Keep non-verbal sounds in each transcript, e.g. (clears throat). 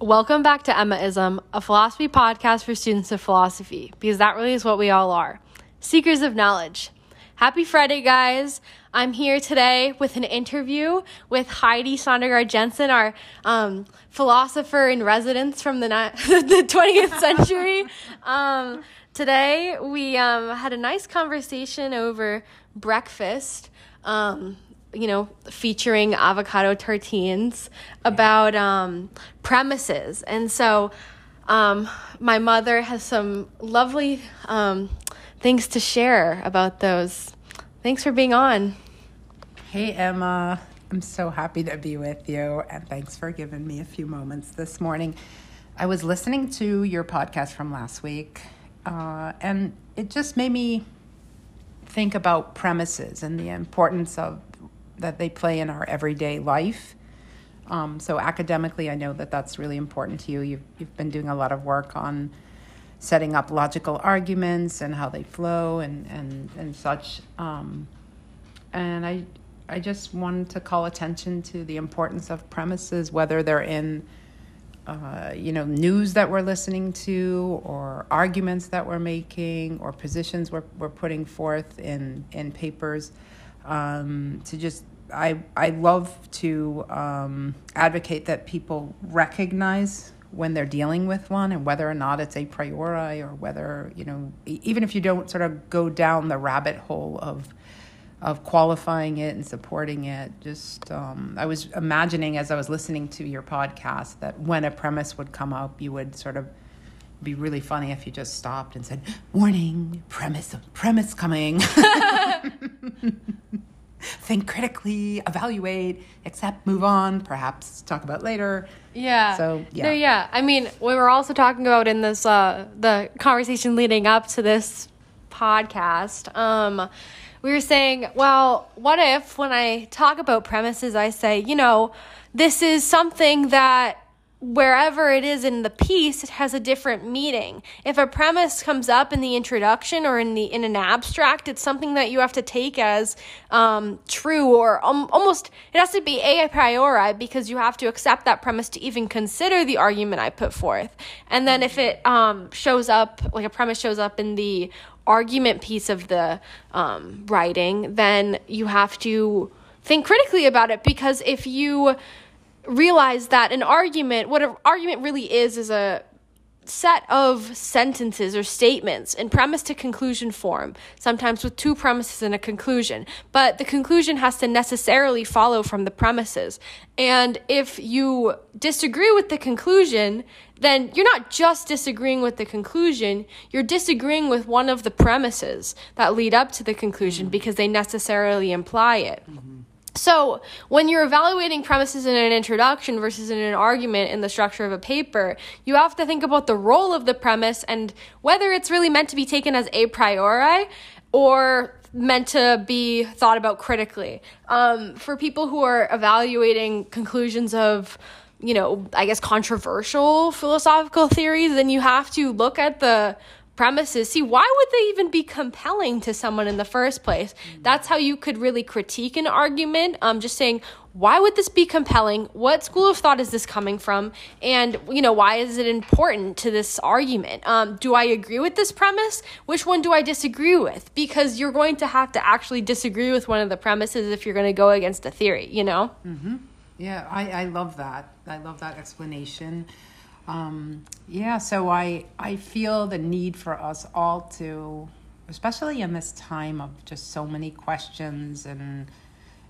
Welcome back to Emmaism, a philosophy podcast for students of philosophy, because that really is what we all are seekers of knowledge. Happy Friday, guys. I'm here today with an interview with Heidi Sondergaard Jensen, our um, philosopher in residence from the, ni- (laughs) the 20th (laughs) century. Um, today, we um, had a nice conversation over breakfast. Um, you know, featuring avocado tartines about um, premises. And so um, my mother has some lovely um, things to share about those. Thanks for being on. Hey, Emma. I'm so happy to be with you, and thanks for giving me a few moments this morning. I was listening to your podcast from last week, uh, and it just made me think about premises and the importance of that they play in our everyday life. Um, so academically, I know that that's really important to you. You've, you've been doing a lot of work on setting up logical arguments and how they flow and, and, and such. Um, and I, I just wanted to call attention to the importance of premises, whether they're in, uh, you know, news that we're listening to, or arguments that we're making, or positions we're, we're putting forth in, in papers um, to just I I love to um, advocate that people recognize when they're dealing with one and whether or not it's a priori or whether you know even if you don't sort of go down the rabbit hole of of qualifying it and supporting it just um, i was imagining as i was listening to your podcast that when a premise would come up you would sort of be really funny if you just stopped and said warning premise premise coming (laughs) (laughs) think critically, evaluate, accept, move on, perhaps talk about later. Yeah. So yeah. No, yeah. I mean, we were also talking about in this uh the conversation leading up to this podcast. Um we were saying, well, what if when I talk about premises I say, you know, this is something that wherever it is in the piece it has a different meaning. If a premise comes up in the introduction or in the in an abstract it's something that you have to take as um, true or um, almost it has to be a priori because you have to accept that premise to even consider the argument i put forth. And then if it um, shows up like a premise shows up in the argument piece of the um, writing then you have to think critically about it because if you realize that an argument, what an argument really is, is a set of sentences or statements in premise to conclusion form, sometimes with two premises and a conclusion. But the conclusion has to necessarily follow from the premises. And if you disagree with the conclusion, then you're not just disagreeing with the conclusion, you're disagreeing with one of the premises that lead up to the conclusion because they necessarily imply it. Mm-hmm. So, when you're evaluating premises in an introduction versus in an argument in the structure of a paper, you have to think about the role of the premise and whether it's really meant to be taken as a priori or meant to be thought about critically. Um, for people who are evaluating conclusions of, you know, I guess controversial philosophical theories, then you have to look at the premises, see why would they even be compelling to someone in the first place? That's how you could really critique an argument. Um, just saying, why would this be compelling? What school of thought is this coming from? And you know, why is it important to this argument? Um, do I agree with this premise? Which one do I disagree with? Because you're going to have to actually disagree with one of the premises if you're going to go against a theory. You know. Mm-hmm. Yeah, I, I love that. I love that explanation. Um, yeah, so I I feel the need for us all to, especially in this time of just so many questions and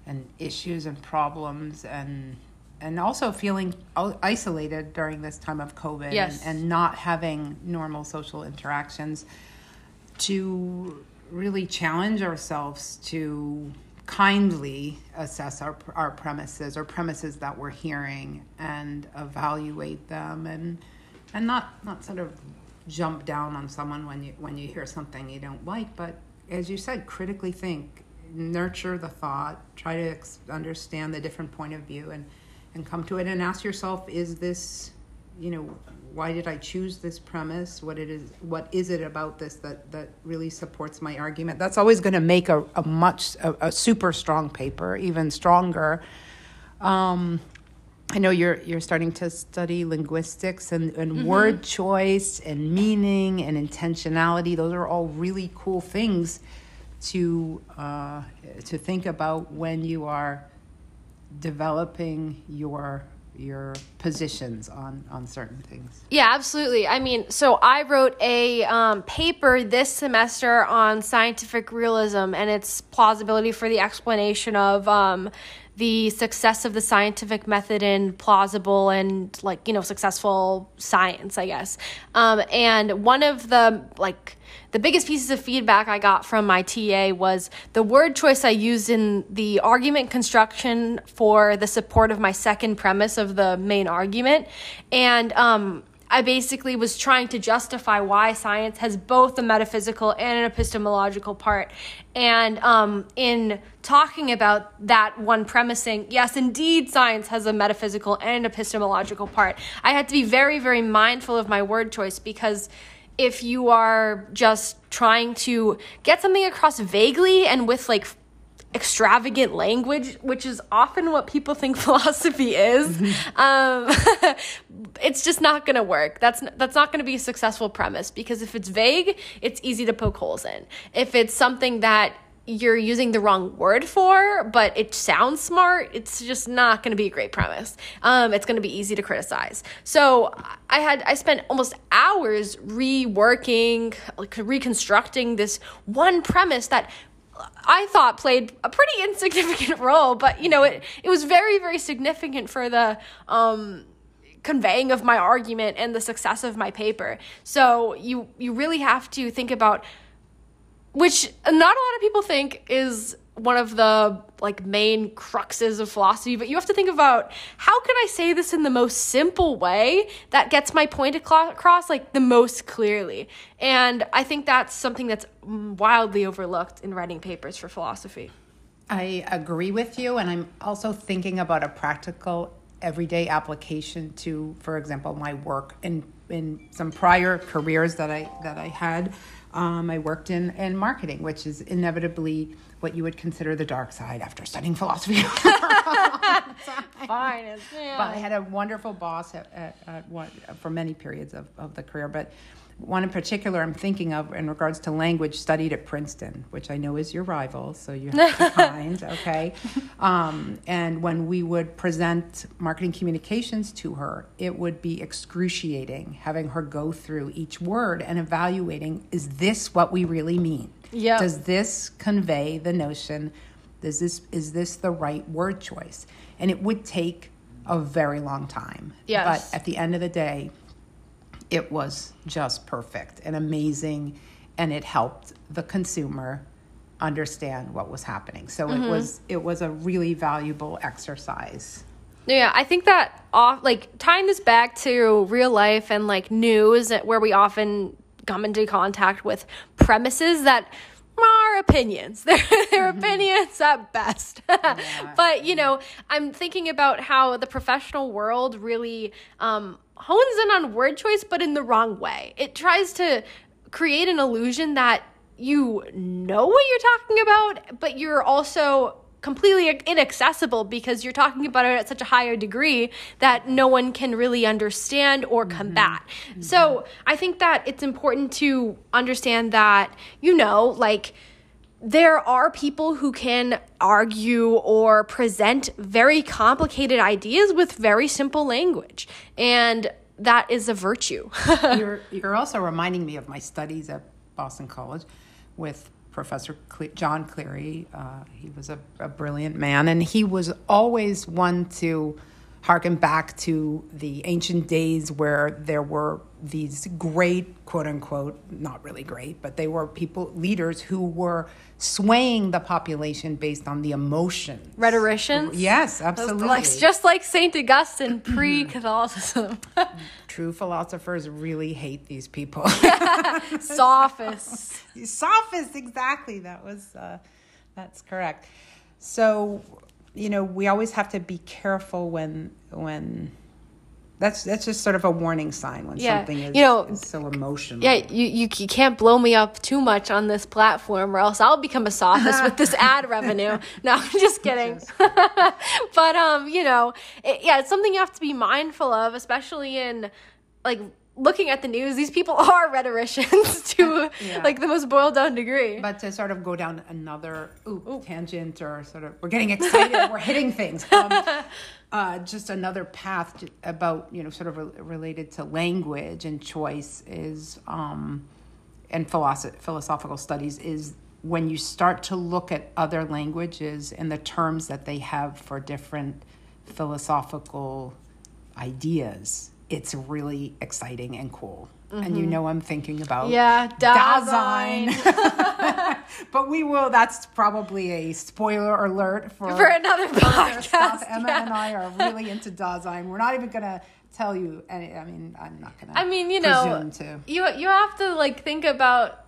and issues and problems and and also feeling isolated during this time of COVID yes. and, and not having normal social interactions to really challenge ourselves to kindly assess our, our premises or premises that we're hearing and evaluate them and and not not sort of jump down on someone when you when you hear something you don't like but as you said critically think nurture the thought try to ex- understand the different point of view and and come to it and ask yourself is this you know why did I choose this premise? What it is, what is it about this that that really supports my argument? That's always going to make a, a much a, a, super strong paper even stronger. Um, I know you're you're starting to study linguistics and, and word choice and meaning and intentionality. Those are all really cool things to uh, to think about when you are developing your your positions on on certain things. Yeah, absolutely. I mean, so I wrote a um, paper this semester on scientific realism and its plausibility for the explanation of um, the success of the scientific method in plausible and like you know successful science, I guess. Um, and one of the like the biggest pieces of feedback I got from my TA was the word choice I used in the argument construction for the support of my second premise of the main argument. And um, I basically was trying to justify why science has both a metaphysical and an epistemological part. And um, in talking about that one premising, yes, indeed, science has a metaphysical and an epistemological part, I had to be very, very mindful of my word choice because if you are just trying to get something across vaguely and with like extravagant language, which is often what people think (laughs) philosophy is, um, (laughs) it's just not going to work. That's that's not going to be a successful premise because if it's vague, it's easy to poke holes in. If it's something that you're using the wrong word for, but it sounds smart, it's just not going to be a great premise. Um, it's going to be easy to criticize. So I had I spent almost hours reworking, like reconstructing this one premise that I thought played a pretty insignificant (laughs) role, but you know it it was very very significant for the um, conveying of my argument and the success of my paper. So you you really have to think about which not a lot of people think is one of the like main cruxes of philosophy but you have to think about how can i say this in the most simple way that gets my point across like the most clearly and i think that's something that's wildly overlooked in writing papers for philosophy I agree with you, and I'm also thinking about a practical everyday application to, for example, my work in in some prior careers that I that I had. Um, I worked in in marketing, which is inevitably what you would consider the dark side after studying philosophy. (laughs) fine yeah. But I had a wonderful boss at, at, at one, for many periods of, of the career. But one in particular I'm thinking of in regards to language studied at Princeton, which I know is your rival, so you have to find, (laughs) okay? Um, and when we would present marketing communications to her, it would be excruciating having her go through each word and evaluating is this what we really mean? Yeah. Does this convey the notion? Does this is this the right word choice? And it would take a very long time. Yes. But at the end of the day, it was just perfect and amazing and it helped the consumer understand what was happening so Mm-hmm. it was it was a really valuable exercise Yeah, I think that off like tying this back to real life and like news where we often come into contact with premises that are opinions. (laughs) They're, they're opinions at best. (laughs) but, you know, I'm thinking about how the professional world really um, hones in on word choice, but in the wrong way. It tries to create an illusion that you know what you're talking about, but you're also completely inaccessible because you're talking about it at such a higher degree that no one can really understand or mm-hmm. combat. Mm-hmm. So I think that it's important to understand that, you know, like there are people who can argue or present very complicated ideas with very simple language. And that is a virtue. (laughs) you're you're also reminding me of my studies at Boston College with Professor Cle- John Cleary. Uh, he was a, a brilliant man, and he was always one to harken back to the ancient days where there were these great, quote unquote, not really great, but they were people, leaders who were swaying the population based on the emotions. Rhetoricians? Yes, absolutely. like, just like St. Augustine (clears throat) pre Catholicism. (laughs) True philosophers really hate these people. (laughs) Sophists. Sophists, exactly. That was, uh, that's correct. So, you know, we always have to be careful when when that's that's just sort of a warning sign when Yeah. something is, You know, is so emotional. Yeah, you, you you can't blow me up too much on this platform, or else I'll become a sophist with this (laughs) ad revenue. No, I'm just kidding. (laughs) but um, you know, it, yeah, it's something you have to be mindful of, especially in like looking at the news. These people (laughs) are rhetoricians (laughs) to Yeah. like the most boiled down degree. But to sort of go down another ooh, tangent or sort of, we're getting excited, we're (laughs) hitting things. Um, uh, just another path to, about, you know, sort of re- related to language and choice is, um, and philosoph- philosophical studies is when you start to look at other languages and the terms that they have for different philosophical ideas, it's really exciting and cool. And you know, I'm thinking about Mm-hmm. Yeah, Dasein. Dasein. (laughs) but we will. That's probably a spoiler alert for, For another (laughs) podcast, stuff. Emma yeah. and I are really into Dasein. We're not even gonna tell you. Any, I mean, I'm not gonna. I mean, you know, to. you you have to like think about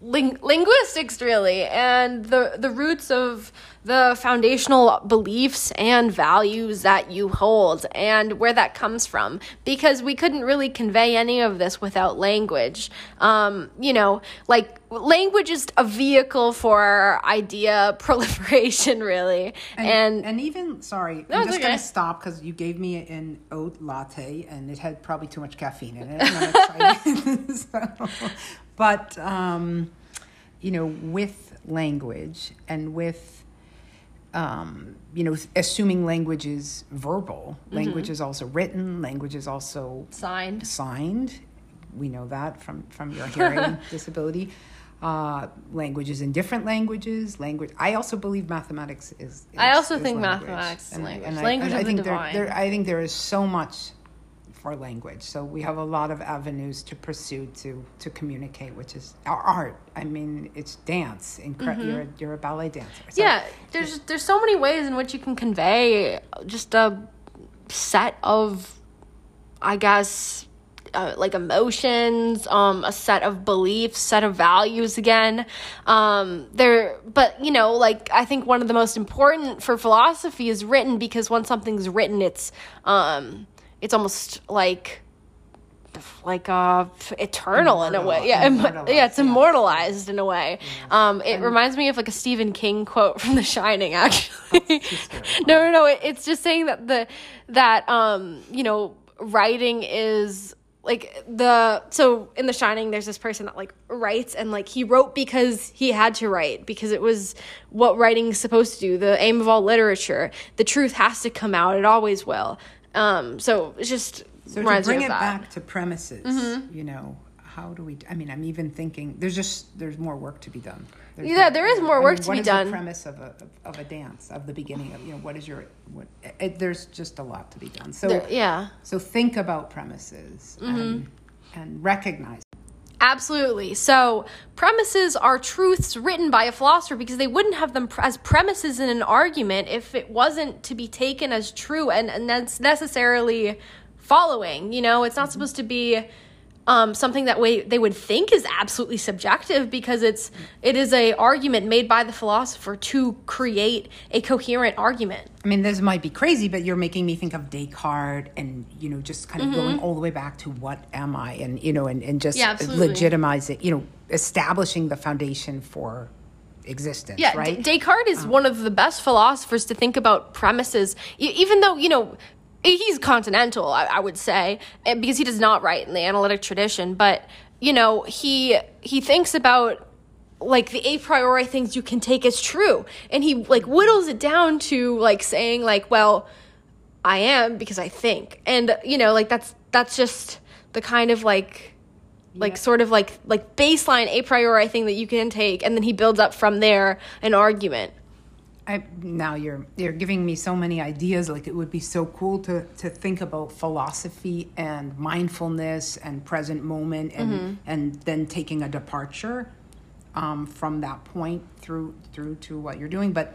ling- linguistics really and the the roots of the foundational beliefs and values that you hold and where that comes from because we couldn't really convey any of this without language um, you know like language is a vehicle for idea (laughs) proliferation really and, And, and even sorry, No, I'm just okay. gonna stop because you gave me an oat latte and it had probably too much caffeine in it. and I'm excited. (laughs) So, but um, you know, with language and with um, you know, assuming language is verbal, Mm-hmm. language is also written, language is also signed signed. We know that from from your hearing (laughs) disability. Uh, languages in different languages. Language. I also believe mathematics is. is I also think language. mathematics And I- language. and I- Language I is the think there, divine. there, I think there is so much for language. So we have a lot of avenues to pursue to to communicate, which is our art. I mean, it's dance. Incre- You're a, you're a ballet dancer. So- Mm-hmm. yeah there's there's so many ways in which you can convey just a set of i guess uh, like emotions um a set of beliefs set of values again um there but you know like i think one of the most important for philosophy is written because once something's written it's um it's almost like like uh eternal in a way. Yeah immortalized, yeah it's immortalized in a way. Um it reminds me of like a stephen king quote from the shining actually. (laughs) No no no it, it's just saying that the that um you know writing is like the so in the shining there's this person that like writes and like he wrote because he had to write because it was what writing's supposed to do the aim of all literature. The truth has to come out it always will um so it's just So to bring of it that. back to premises, you know, how do we? I mean, I'm even thinking there's just there's more work to be done. There's Yeah, there is more I work mean, to what be done. done. The premise of a of a dance of the beginning of you know what is your what? It, there's just a lot to be done. So There- yeah so think about premises Mm-hmm. and and recognize. Absolutely. So, premises are truths written by a philosopher because they wouldn't have them as premises in an argument if it wasn't to be taken as true and, and that's necessarily following. You know, it's not supposed to be um, something that way they would think is absolutely subjective because it's it is a argument made by the philosopher to create a coherent argument. I mean, this might be crazy, but you're making me think of Descartes and, you know, just kind of Mm-hmm. going all the way back to what am I and, you know, and, and just Yeah, legitimize it, you know, establishing the foundation for existence, Yeah, right? D- Descartes is one of the best philosophers to think about premises, e- even though, you know, he's continental, I, I would say, because he does not write in the analytic tradition, but, you know, he he thinks about like the a priori things you can take as true. And he like whittles it down to like saying like well i am because i think. And you know like that's that's just the kind of like like sort of like like baseline a priori thing that you can take. And then he builds up from there an argument I, now you're you're giving me so many ideas. Like it would be so cool to to think about philosophy and mindfulness and present moment, and Mm-hmm. and then taking a departure um, from that point through through to what you're doing. But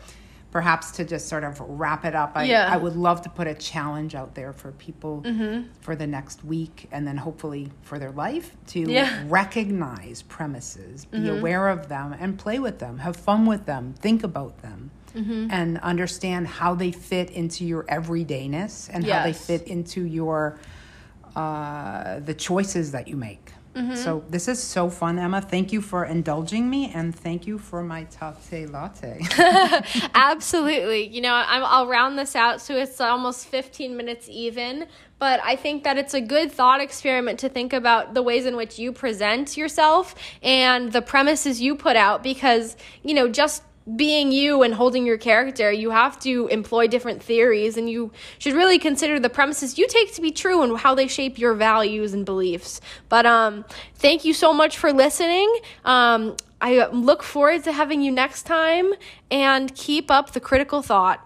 perhaps to just sort of wrap it up, I Yeah. I would love to put a challenge out there for people Mm-hmm. for the next week, and then hopefully for their life to Yeah. Mm-hmm. recognize premises, be aware of them, and play with them, have fun with them, think about them, Mm-hmm. and understand how they fit into your everydayness and how they fit into your uh, the choices that you make. So this is so fun, Emma. Thank you for indulging me, and thank you for my tate latte. (laughs) Absolutely. You know, I'm, I'll round this out so it's almost 15 minutes even. But I think that it's a good thought experiment to think about the ways in which you present yourself and the premises you put out because, you know, just being you and holding your character, you have to employ different theories and you should really consider the premises you take to be true and how they shape your values and beliefs. But um, thank you so much for listening. Um, I look forward to having you next time and keep up the critical thought.